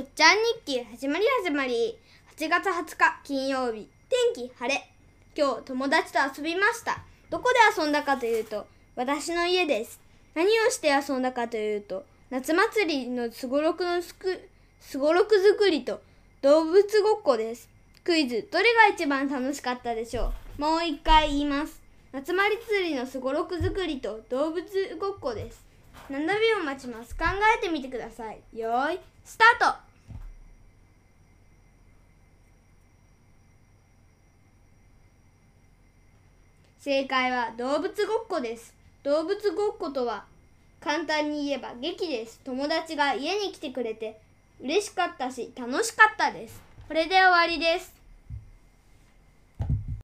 おっちゃん日記始まり始まり。8月20日金曜日。天気晴れ。今日友達と遊びました。どこで遊んだかというと私の家です。何をして遊んだかというと夏祭りのすごろくのすくすごろく作りと動物ごっこです。クイズ。どれが一番楽しかったでしょう？もう一回言います。夏祭りのすごろく作りと動物ごっこです。7秒待ちます？考えてみてください。よーいスタート。正解は動物ごっこです。動物ごっことは簡単に言えば劇です。友達が家に来てくれて嬉しかったし楽しかったです。これで終わりです。